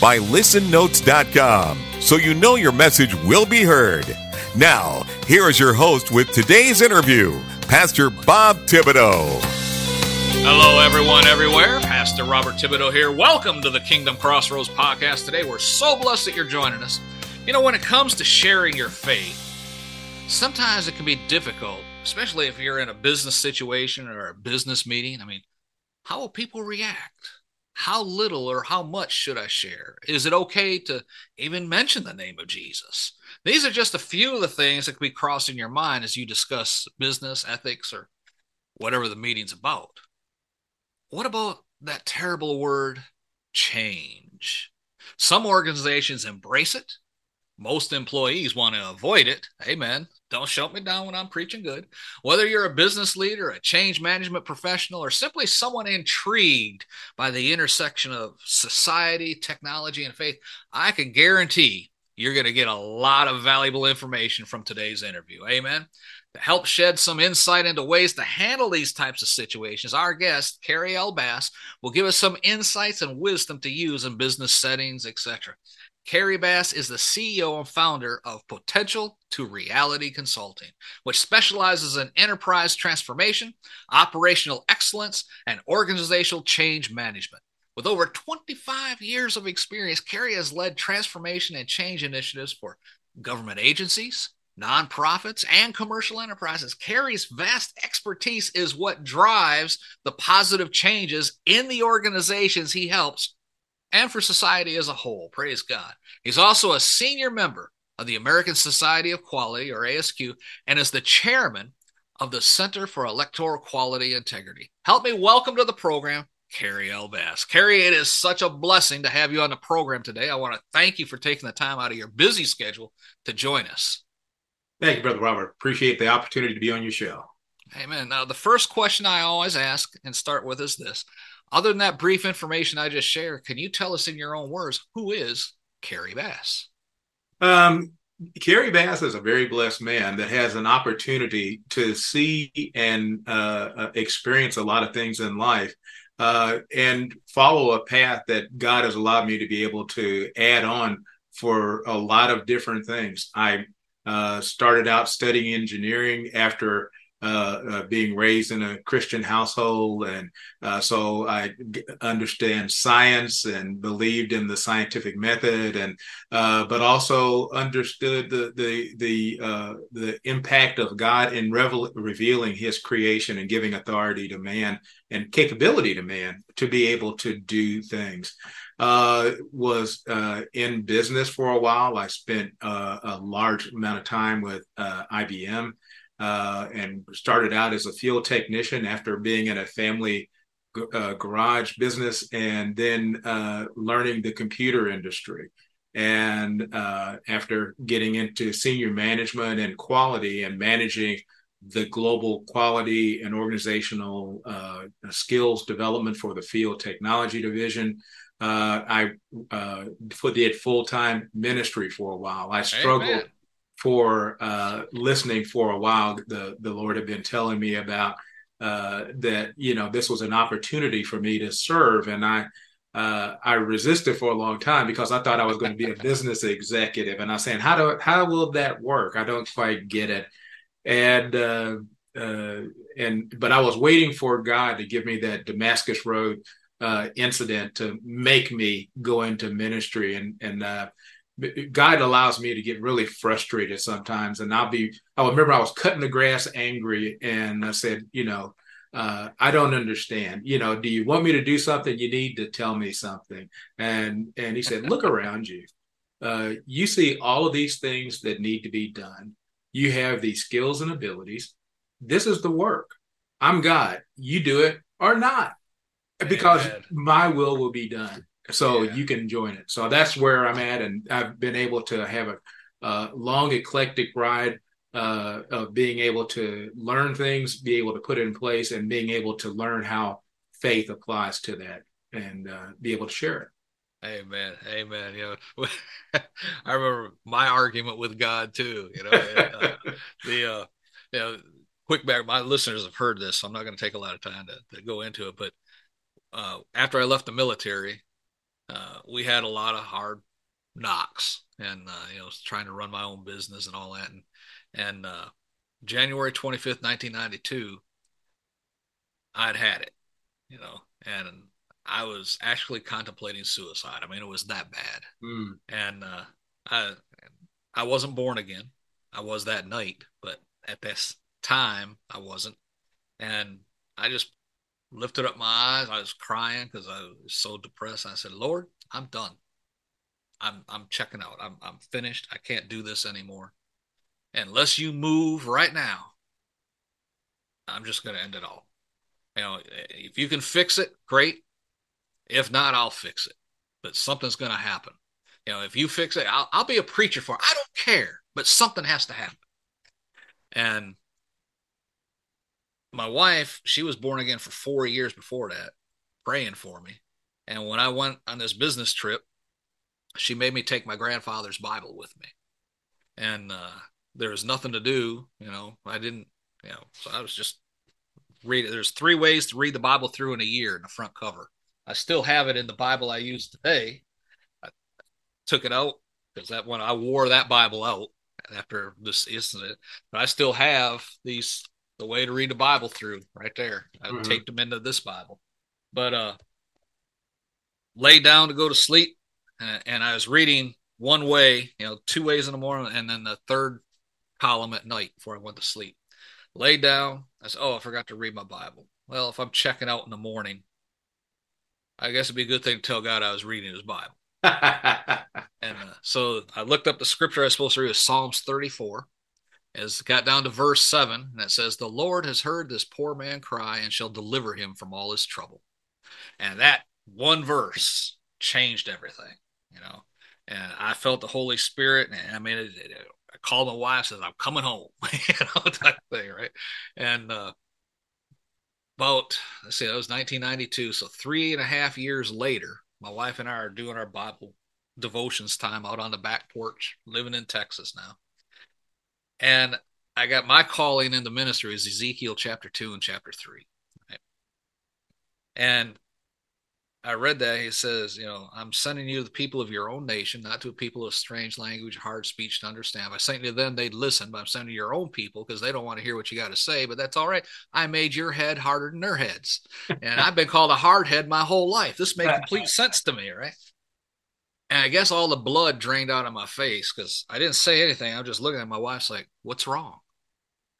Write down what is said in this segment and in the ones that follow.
by listennotes.com, so you know your message will be heard. Now, here is your host with today's interview, Pastor Bob Thibodeau. Hello, everyone, everywhere. Pastor Robert Thibodeau here. Welcome to the Kingdom Crossroads podcast. Today, we're so blessed that you're joining us. You know, when it comes to sharing your faith, sometimes it can be difficult, especially if you're in a business situation or a business meeting. I mean, how will people react? How little or how much should I share? Is it okay to even mention the name of Jesus? These are just a few of the things that could be crossing your mind as you discuss business, ethics, or whatever the meeting's about. What about that terrible word, change? Some organizations embrace it. Most employees want to avoid it. Amen. Don't shut me down when I'm preaching good. Whether you're a business leader, a change management professional, or simply someone intrigued by the intersection of society, technology, and faith, I can guarantee you're going to get a lot of valuable information from today's interview. Amen. To help shed some insight into ways to handle these types of situations, our guest, Kerry L. Bass, will give us some insights and wisdom to use in business settings, etc. Kerry Bass is the CEO and founder of Potential to Reality Consulting, which specializes in enterprise transformation, operational excellence, and organizational change management. With over 25 years of experience, Kerry has led transformation and change initiatives for government agencies, nonprofits, and commercial enterprises. Kerry's vast expertise is what drives the positive changes in the organizations he helps and for society as a whole. Praise God. He's also a senior member of the American Society of Quality, or ASQ, and is the chairman of the Center for Electoral Quality Integrity. Help me welcome to the program, Kerry L. Bass. Kerry, it is such a blessing to have you on the program today. I want to thank you for taking the time out of your busy schedule to join us. Thank you, Brother Robert. Appreciate the opportunity to be on your show. Amen. Now, the first question I always ask and start with is this other than that brief information I just shared, can you tell us in your own words who is Kerry Bass? Um, Kerry Bass is a very blessed man that has an opportunity to see and uh, uh, experience a lot of things in life uh, and follow a path that God has allowed me to be able to add on for a lot of different things. I uh, started out studying engineering after uh, uh, being raised in a Christian household, and uh, so I g- understand science and believed in the scientific method, and uh, but also understood the the the the impact of God in revel- revealing His creation and giving authority to man and capability to man to be able to do things. Uh, was uh, in business for a while. I spent uh, a large amount of time with IBM uh, and started out as a field technician after being in a family uh, garage business and then uh, learning the computer industry. And uh, after getting into senior management and quality and managing the global quality and organizational uh, skills development for the field technology division, uh, I did full time ministry for a while. I struggled. Amen for uh, listening for a while. The the Lord had been telling me about uh, that you know this was an opportunity for me to serve, and I uh, I resisted for a long time because I thought I was going to be a business executive, and I was saying how do how will that work? I don't quite get it, and uh, uh, and but I was waiting for God to give me that Damascus Road uh, incident to make me go into ministry, and and God allows me to get really frustrated sometimes, and I'll be. I remember I was cutting the grass angry, and I said, you know, uh, I don't understand. You know, do you want me to do something? You need to tell me something. And and he said, look around you. Uh, you see all of these things that need to be done. You have these skills and abilities. This is the work. I'm God. You do it or not, because Amen. my will will be done. So Yeah. you can join it. So that's where I'm at, and I've been able to have a, a long eclectic ride uh, of being able to learn things, be able to put it in place, and being able to learn how faith applies to that, and uh, be able to share it. Amen. Amen. You know, I remember my argument with God too. You know, and, uh, the uh, you know, quick back. My listeners have heard this, so I'm not going to take a lot of time to, to go into it. But uh, after I left the military, uh, we had a lot of hard knocks, and uh, you know, trying to run my own business and all that. And and uh, January 25th, 1992, I'd had it. You know, and I was actually contemplating suicide. I mean, it was that bad. Mm. And uh, I I wasn't born again. I was that night, but at this time I wasn't. And I just lifted up my eyes. I was crying because I was so depressed. I said, "Lord, I'm done. I'm I'm checking out. I'm I'm finished. I can't do this anymore. Unless you move right now, I'm just to end it all. You know, if you can fix it, great. If not, I'll fix it. But something's to happen. You know, if you fix it, I'll, I'll be a preacher for it. I don't care, but something has to happen. And my wife, she was born again for four years before that, praying for me. And when I went on this business trip, she made me take my grandfather's Bible with me. And uh, there was nothing to do, you know, I didn't, you know, so I was just reading. There's three ways to read the Bible through in a year in the front cover. I still have it in the Bible I use today. I took it out because that when I wore that Bible out after this incident, but I still have these the way to read the Bible through right there. I Mhm. taped them into this Bible, but uh, laid down to go to sleep, and, and I was reading one way, you know, two ways in the morning, and then the third column at night before I went to sleep. Laid down, I said, "Oh, I forgot to read my Bible." Well, if I'm checking out in the morning, I guess it'd be a good thing to tell God I was reading His Bible. And uh, so I looked up the scripture I was supposed to read, is Psalms 34. As got down to verse 7, and it says, The Lord has heard this poor man cry and shall deliver him from all his trouble. And that one verse changed everything, you know. And I felt the Holy Spirit, and I mean, it, it, I called my wife, says, I'm coming home, you know, type thing, right? And uh, about, let's see, that was 1992. So three and a half years later, my wife and I are doing our Bible devotions time out on the back porch, living in Texas now. And I got my calling in the ministry is Ezekiel chapter two and chapter three. Right? And I read that he says, you know, I'm sending you to the people of your own nation, not to a people of strange language, hard speech to understand. By sending to them, they'd listen, but I'm sending your own people because they don't want to hear what you got to say. But that's all right. I made your head harder than their heads, and I've been called a hard head my whole life. This made complete sense to me, right? And I guess all the blood drained out of my face because I didn't say anything. I'm just looking at my wife's like, "What's wrong?"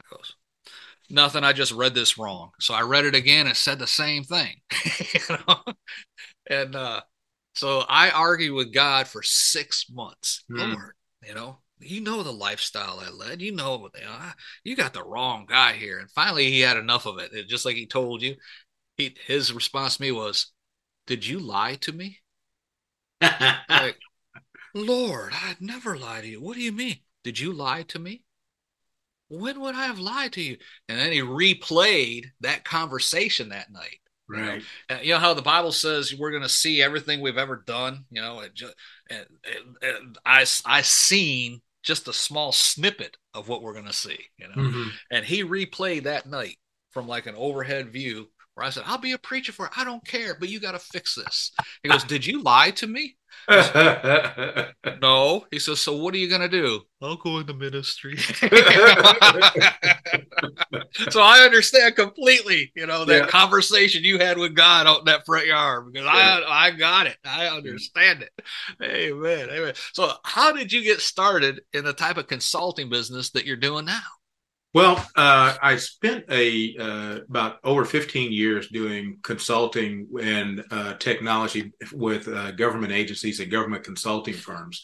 I goes, "Nothing. I just read this wrong." So I read it again. and said the same thing, you know. And uh, so I argued with God for six months. Hmm. Lord, you know, you know the lifestyle I led. You know what they are. You got the wrong guy here. And finally, he had enough of it. It- Just like he told you, he his response to me was, "Did you lie to me?" Like, Lord, I'd never lie to you. What do you mean? Did you lie to me? When would I have lied to you? And then he replayed that conversation that night. right. Uh, You know how the Bible says we're going to see everything we've ever done. You know, it just, I I seen just a small snippet of what we're going to see. You know, Mhm. and he replayed that night from like an overhead view where I said, "I'll be a preacher for it. I don't care, but you got to fix this." He goes, "Did you lie to me?" No. He says, So what are you going to do? I'll go in the ministry. so I understand completely, you know, that Yeah. conversation you had with God out in that front yard because Yeah. I I got it. I understand it. Amen. Amen. So how did you get started in the type of consulting business that you're doing now? Well, uh, I spent a uh, about over 15 years doing consulting and uh, technology with uh, government agencies and government consulting firms,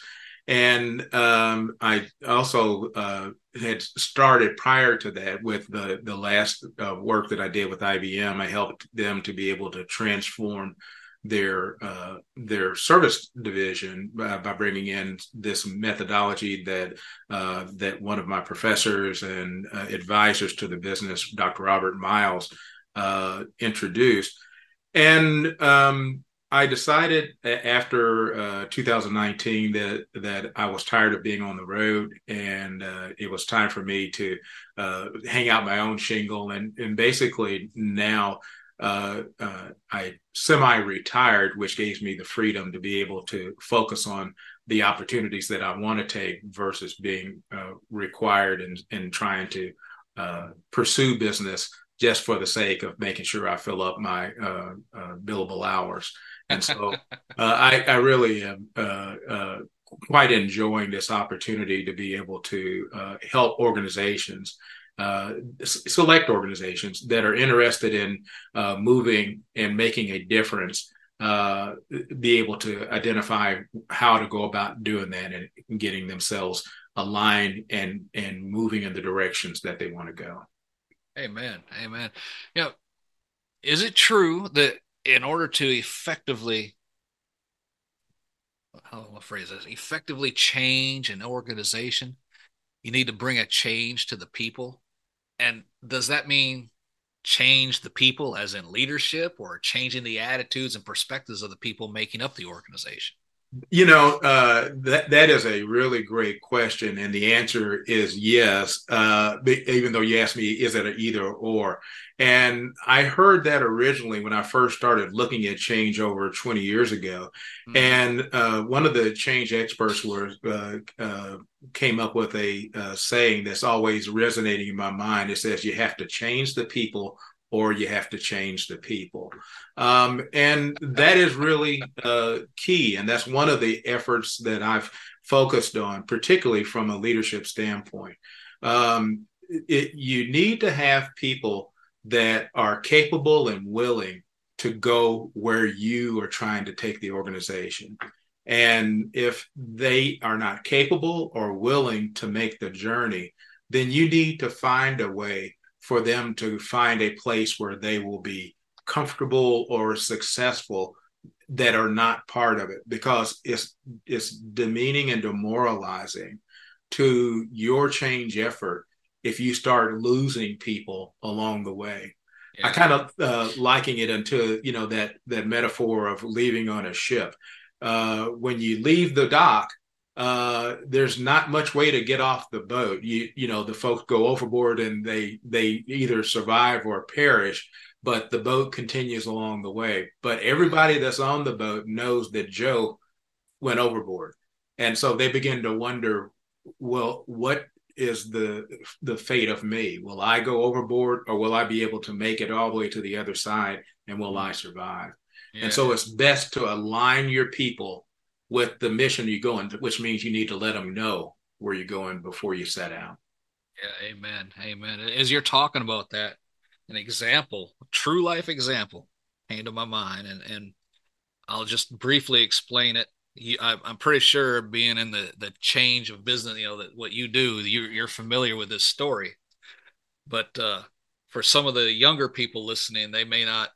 and um, I also uh, had started prior to that with the the last uh, work that I did with IBM. I helped them to be able to transform their uh, their service division by, by, bringing in this methodology that uh, that one of my professors and uh, advisors to the business, Dr. Robert Miles, uh, introduced. And um, I decided after uh, 2019 that that I was tired of being on the road, and uh, it was time for me to hang out my own shingle, and and basically now uh, uh, I semi-retired, which gave me the freedom to be able to focus on the opportunities that I want to take versus being uh, required and in trying to uh, pursue business just for the sake of making sure I fill up my uh, uh, billable hours. And so I, I, really am quite enjoying this opportunity to be able to help organizations uh, select organizations that are interested in uh, moving and making a difference uh, be able to identify how to go about doing that and getting themselves aligned and and moving in the directions that they want to go. Amen. Amen. You know, is it true that in order to effectively how do I phrase this? Effectively change an organization, you need to bring a change to the people. And does that mean change the people as in leadership or changing the attitudes and perspectives of the people making up the organization? You know, uh, that that is a really great question, and the answer is yes. Uh, even though you asked me, is it an either or? And I heard that originally when I first started looking at change over 20 years ago. Mm-hmm. And uh, one of the change experts were uh, uh, came up with a uh, saying that's always resonating in my mind. It says you have to change the people or you have to change the people. Um, and that is really uh, key. And that's one of the efforts that I've focused on, particularly from a leadership standpoint. Um, it, you need to have people that are capable and willing to go where you are trying to take the organization. And if they are not capable or willing to make the journey, then you need to find a way for them to find a place where they will be comfortable or successful that are not part of it because it's it's demeaning and demoralizing to your change effort if you start losing people along the way. Yeah. I kind of uh, liking it into you know that that metaphor of leaving on a ship. Uh, when you leave the dock, uh, there's not much way to get off the boat. You you know the folks go overboard and they they either survive or perish, but the boat continues along the way. But everybody that's on the boat knows that Joe went overboard, and so they begin to wonder, well, what is the the fate of me? Will I go overboard or will I be able to make it all the way to the other side and will I survive? Yeah. And so it's best to align your people with the mission you're going, which means you need to let them know where you're going before you set out. Yeah, amen. Amen. As you're talking about that, an example, a true life example came to my mind and and I'll just briefly explain it you, I, am pretty sure being in the the change of business, you know, that what you do, you're, you're familiar with this story. But uh, for some of the younger people listening, they may not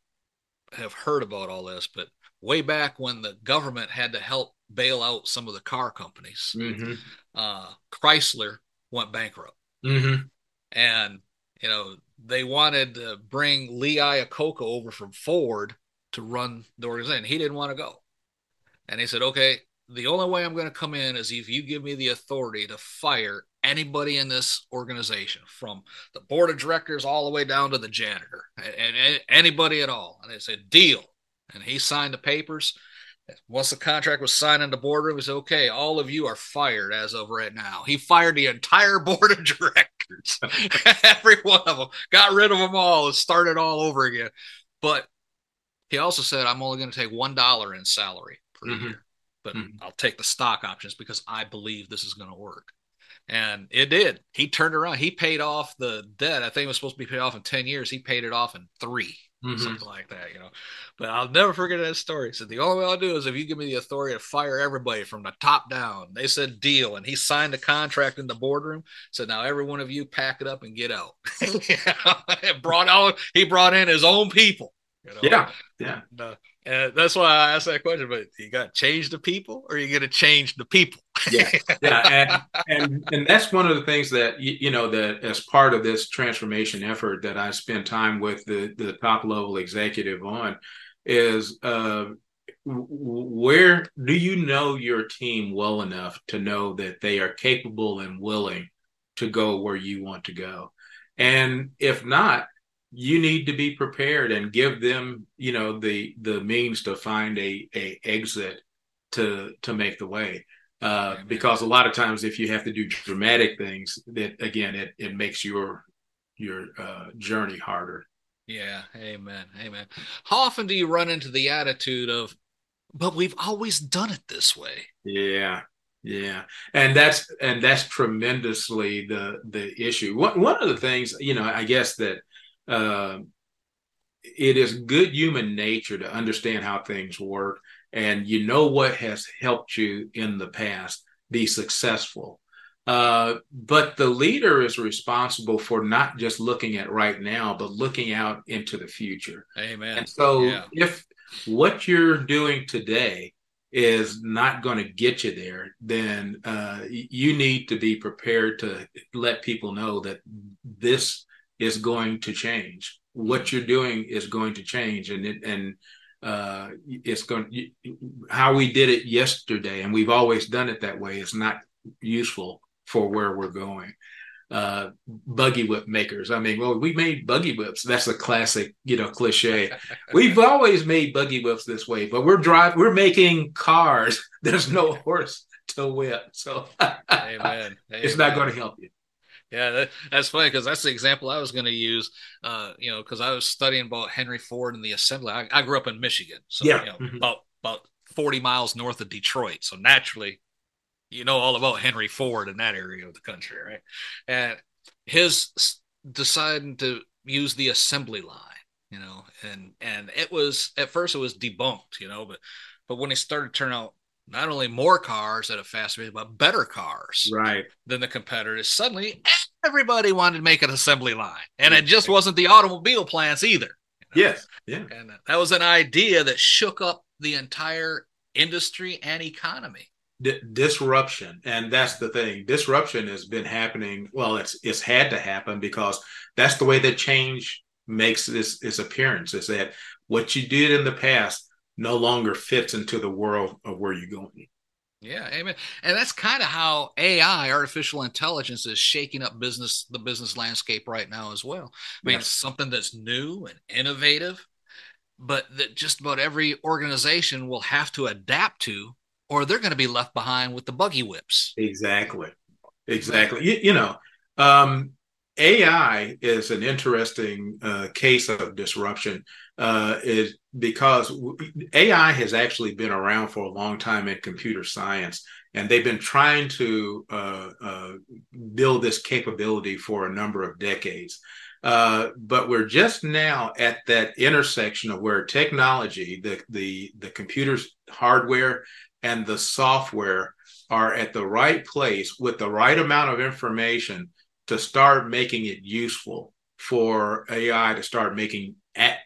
have heard about all this. But way back when the government had to help bail out some of the car companies, mm-hmm. uh, Chrysler went bankrupt, mm-hmm. and you know they wanted to bring Lee Iacocca over from Ford to run the organization. He didn't want to go. And he said, okay, the only way I'm going to come in is if you give me the authority to fire anybody in this organization from the board of directors all the way down to the janitor and, and anybody at all. And they said, deal. And he signed the papers. Once the contract was signed in the boardroom, he said, okay, all of you are fired as of right now. He fired the entire board of directors, every one of them, got rid of them all and started all over again. But he also said, I'm only going to take $1 in salary per mm-hmm. year. But mm-hmm. I'll take the stock options because I believe this is going to work. And it did. He turned around. He paid off the debt. I think it was supposed to be paid off in 10 years. He paid it off in 3 mm-hmm. something like that, you know. But I'll never forget that story. He said, The only way I'll do is if you give me the authority to fire everybody from the top down. They said deal. And he signed the contract in the boardroom. Said, Now every one of you pack it up and get out. brought out, he brought in his own people. You know? Yeah. Yeah. And, uh, And that's why I asked that question. But you got to change the people, or you got to change the people. Yeah, yeah, and, and and that's one of the things that you, know that as part of this transformation effort that I spend time with the the top level executive on is uh, where do you know your team well enough to know that they are capable and willing to go where you want to go, and if not, you need to be prepared and give them you know the the means to find a a exit to to make the way uh, because a lot of times if you have to do dramatic things that again it it makes your your uh, journey harder. Yeah. Amen. Amen. How often do you run into the attitude of but we've always done it this way yeah. Yeah. And that's and that's tremendously the the issue. One, one of the things you know i guess that uh, it is good human nature to understand how things work and you know what has helped you in the past be successful uh, but the leader is responsible for not just looking at right now but looking out into the future amen and so yeah. if what you're doing today is not going to get you there then uh, you need to be prepared to let people know that this is going to change. What you're doing is going to change, and it, and uh, it's going how we did it yesterday, and we've always done it that way. Is not useful for where we're going. Uh, buggy whip makers. I mean, well, we made buggy whips. That's a classic, you know, cliche. We've always made buggy whips this way, but we're driving, we're making cars. There's no horse to whip, so Amen. it's not going to help you. Yeah, that, that's funny because that's the example I was going to use. Uh, you know, because I was studying about Henry Ford and the assembly. I, I grew up in Michigan, so yeah. you know, mm-hmm. about about forty miles north of Detroit. So naturally, you know all about Henry Ford in that area of the country, right? And his deciding to use the assembly line, you know, and and it was at first it was debunked, you know, but but when it started to turn out not only more cars at a faster rate, but better cars right. than the competitors. Suddenly, everybody wanted to make an assembly line, and it just wasn't the automobile plants either. You know? Yes, yeah, and that was an idea that shook up the entire industry and economy. D- disruption, and that's the thing. Disruption has been happening. Well, it's it's had to happen because that's the way that change makes this its appearance. Is that what you did in the past no longer fits into the world of where you're going. Yeah, amen. And that's kind of how AI, artificial intelligence, is shaking up business, the business landscape right now as well. I mean, yes. it's something that's new and innovative, but that just about every organization will have to adapt to, or they're going to be left behind with the buggy whips. Exactly. Exactly. You, you know, um, AI is an interesting uh, case of disruption. Uh, is because AI has actually been around for a long time in computer science, and they've been trying to uh, uh build this capability for a number of decades. Uh, but we're just now at that intersection of where technology, the the the computer's hardware and the software are at the right place with the right amount of information to start making it useful for AI to start making a-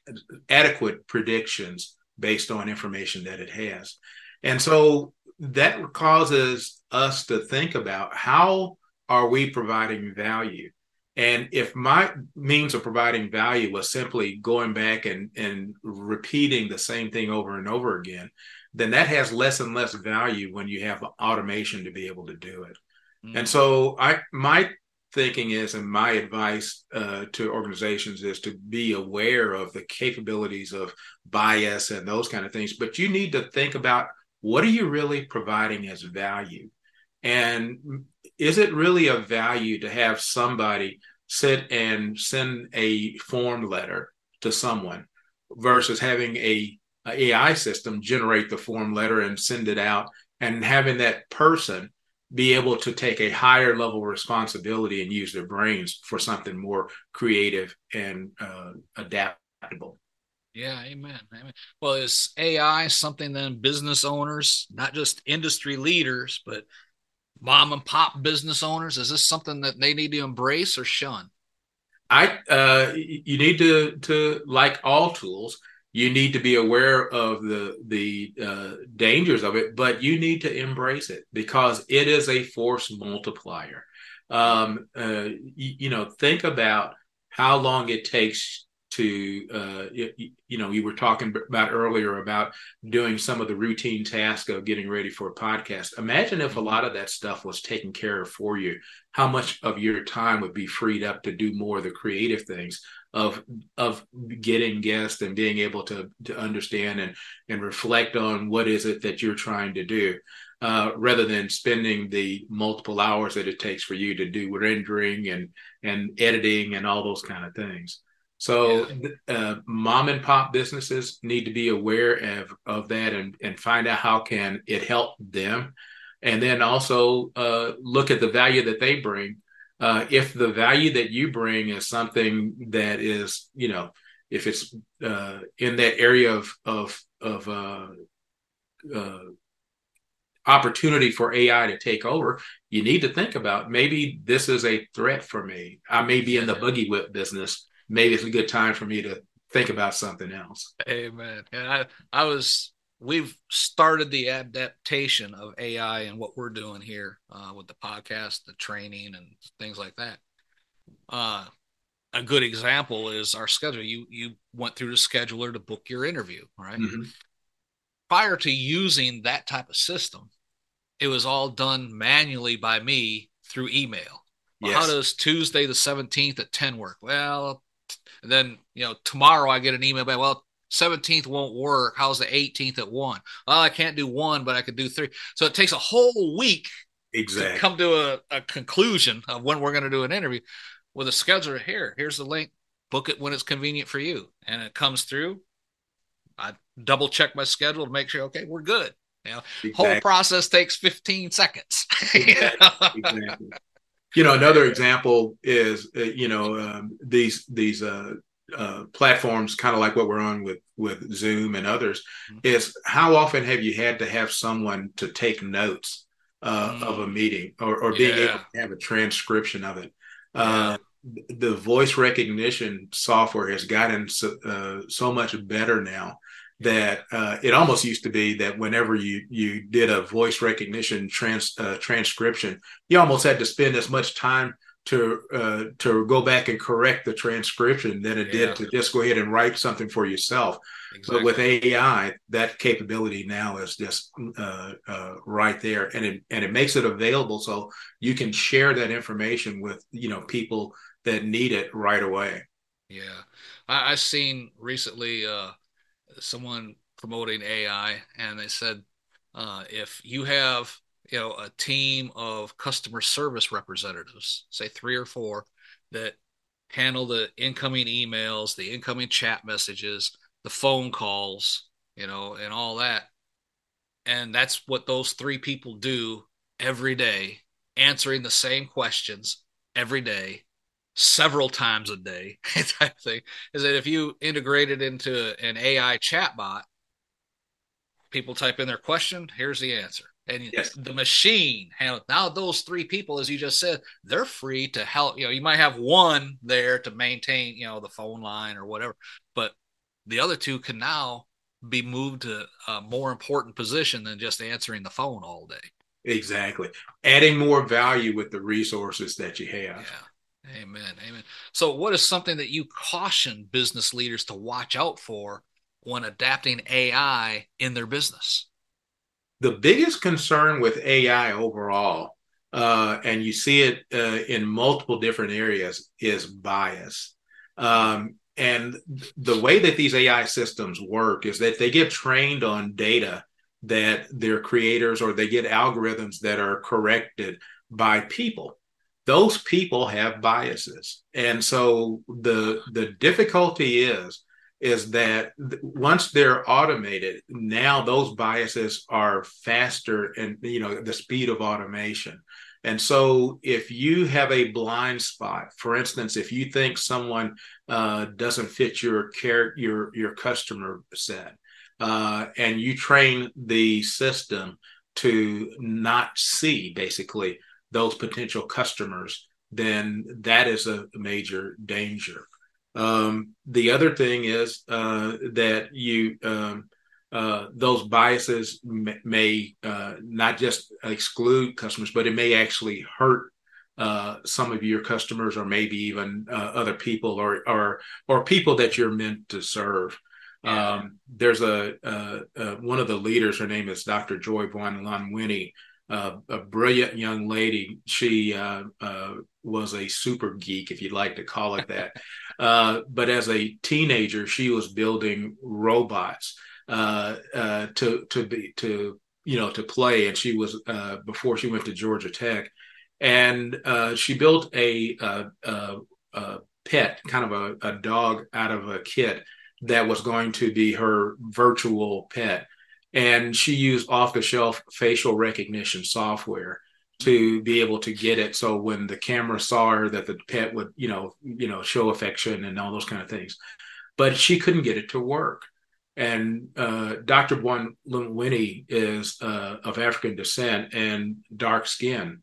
adequate predictions based on information that it has. And so that causes us to think about how are we providing value? And if my means of providing value was simply going back and, and repeating the same thing over and over again, then that has less and less value when you have automation to be able to do it. Mm-hmm. And so I my thinking is, and my advice uh, to organizations is to be aware of the capabilities of bias and those kind of things. But you need to think about what are you really providing as value, and is it really a value to have somebody sit and send a form letter to someone versus having a, a AI system generate the form letter and send it out, and having that person be able to take a higher level of responsibility and use their brains for something more creative and uh, adaptable. Yeah, amen. amen. Well, is AI something then business owners, not just industry leaders, but mom and pop business owners, is this something that they need to embrace or shun? I uh, you need to to like all tools, you need to be aware of the the uh, dangers of it, but you need to embrace it because it is a force multiplier. Um, uh, you, you know, think about how long it takes to uh, you, you, know you were talking about earlier about doing some of the routine tasks of getting ready for a podcast imagine if a mm-hmm. lot of that stuff was taken care of for you how much of your time would be freed up to do more of the creative things of of getting guests and being able to to understand and and reflect on what is it that you're trying to do uh, rather than spending the multiple hours that it takes for you to do rendering and and editing and all those kind of things so uh, mom and pop businesses need to be aware of, of that and, and find out how can it help them. And then also uh, look at the value that they bring. Uh, if the value that you bring is something that is, you know, if it's uh, in that area of of of uh, uh, opportunity for AI to take over, you need to think about maybe this is a threat for me. I may be in the boogie whip business, maybe it's a good time for me to think about something else. Amen. And I, I was, we've started the adaptation of AI and what we're doing here uh, with the podcast, the training, and things like that. Uh, a good example is our schedule. You you went through the scheduler to book your interview, right? Mm-hmm. Prior to using that type of system, it was all done manually by me through email. Well, yes. How does Tuesday the 17th at 10 work? Well, and then, you know, tomorrow I get an email back, well, 17th won't work. How's the 18th at one? Well, I can't do one, but I could do three. So it takes a whole week exactly. to come to a, a conclusion of when we're going to do an interview. With a scheduler here, here's the link. Book it when it's convenient for you. And it comes through. I double check my schedule to make sure, okay, we're good. You know, exactly. whole process takes 15 seconds. exactly. exactly you know another example is uh, you know um, these these uh, uh, platforms kind of like what we're on with with zoom and others mm-hmm. is how often have you had to have someone to take notes uh, mm-hmm. of a meeting or, or being yeah. able to have a transcription of it uh, yeah. the voice recognition software has gotten so, uh, so much better now that uh, it almost used to be that whenever you you did a voice recognition trans uh, transcription, you almost had to spend as much time to uh, to go back and correct the transcription than it yeah. did to just go ahead and write something for yourself. Exactly. But with AI, that capability now is just uh, uh, right there, and it and it makes it available so you can share that information with you know people that need it right away. Yeah, I, I seen recently uh, someone promoting AI, and they said uh, if you have you know a team of customer service representatives, say three or four, that handle the incoming emails, the incoming chat messages, the phone calls, you know, and all that, and that's what those three people do every day, answering the same questions every day several times a day type thing is that if you integrate it into an AI chatbot, people type in their question, here's the answer. And yes. the machine now those three people, as you just said, they're free to help. You know, you might have one there to maintain, you know, the phone line or whatever, but the other two can now be moved to a more important position than just answering the phone all day. Exactly. Adding more value with the resources that you have. Yeah. Amen. Amen. So, what is something that you caution business leaders to watch out for when adapting AI in their business? The biggest concern with AI overall, uh, and you see it uh, in multiple different areas, is bias. Um, and the way that these AI systems work is that they get trained on data that their creators or they get algorithms that are corrected by people those people have biases and so the the difficulty is is that once they're automated now those biases are faster and you know the speed of automation and so if you have a blind spot for instance if you think someone uh, doesn't fit your care your your customer set uh, and you train the system to not see basically those potential customers, then that is a major danger. Um, the other thing is uh, that you um, uh, those biases may, may uh, not just exclude customers, but it may actually hurt uh, some of your customers, or maybe even uh, other people, or or or people that you're meant to serve. Yeah. Um, there's a one of the leaders. Her name is Dr. Joy Buolamwini. Winnie uh, a brilliant young lady. She uh, uh, was a super geek, if you'd like to call it that. Uh, but as a teenager, she was building robots uh, uh, to to be to you know to play, and she was before she went to Georgia Tech, and she built a, a, a, pet, kind of a, a dog out of a kit that was going to be her virtual pet. And she used off the shelf facial recognition software to be able to get it. So when the camera saw her that the pet would you know you know show affection and all those kind of things. But she couldn't get it to work. And uh, dr Buolamwini is uh, of african descent and dark skin.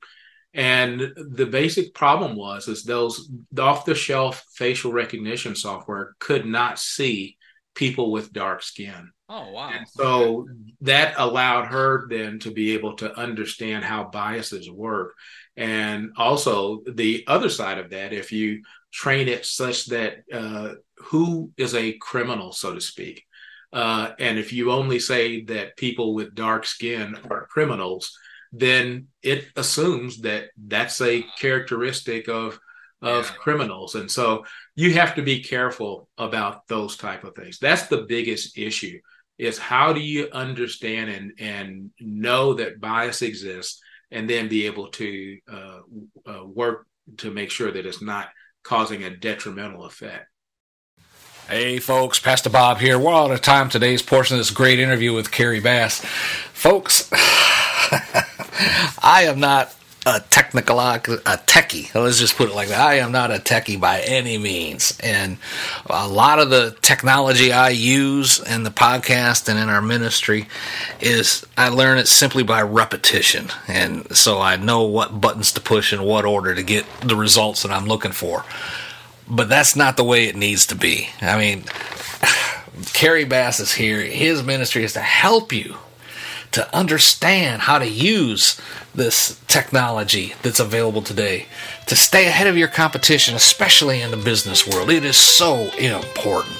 And the basic problem was is those off the shelf facial recognition software could not see people with dark skin Oh, wow. And so that allowed her then to be able to understand how biases work. And also, the other side of that, if you train it such that uh, who is a criminal, so to speak, uh, and if you only say that people with dark skin are criminals, then it assumes that that's a characteristic of of yeah. criminals and so you have to be careful about those type of things that's the biggest issue is how do you understand and and know that bias exists and then be able to uh, uh, work to make sure that it's not causing a detrimental effect Hey folks, Pastor Bob here. We're out of time today's portion of this great interview with Kerry Bass. Folks, I am not a technical a techie. Let's just put it like that. I am not a techie by any means, and a lot of the technology I use in the podcast and in our ministry is I learn it simply by repetition, and so I know what buttons to push in what order to get the results that I'm looking for. But that's not the way it needs to be. I mean, Kerry Bass is here. His ministry is to help you to understand how to use this technology that's available today to stay ahead of your competition, especially in the business world. It is so important.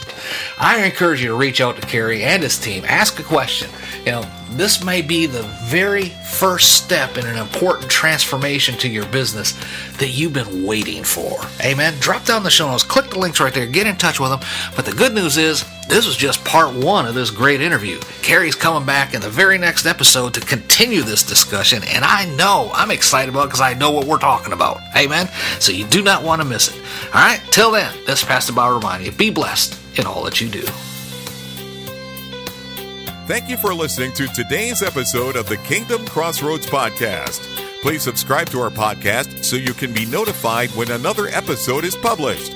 I encourage you to reach out to Kerry and his team, ask a question. You know, this may be the very first step in an important transformation to your business that you've been waiting for. Amen. Drop down the show notes, click the links right there, get in touch with them. But the good news is, this was just part one of this great interview. Kerry's coming back in the very next episode to continue this discussion, and I know I'm excited about it because I know what we're talking about. Amen. So you do not want to miss it. All right. Till then, this is Pastor Bob reminding you: be blessed in all that you do. Thank you for listening to today's episode of the Kingdom Crossroads Podcast. Please subscribe to our podcast so you can be notified when another episode is published.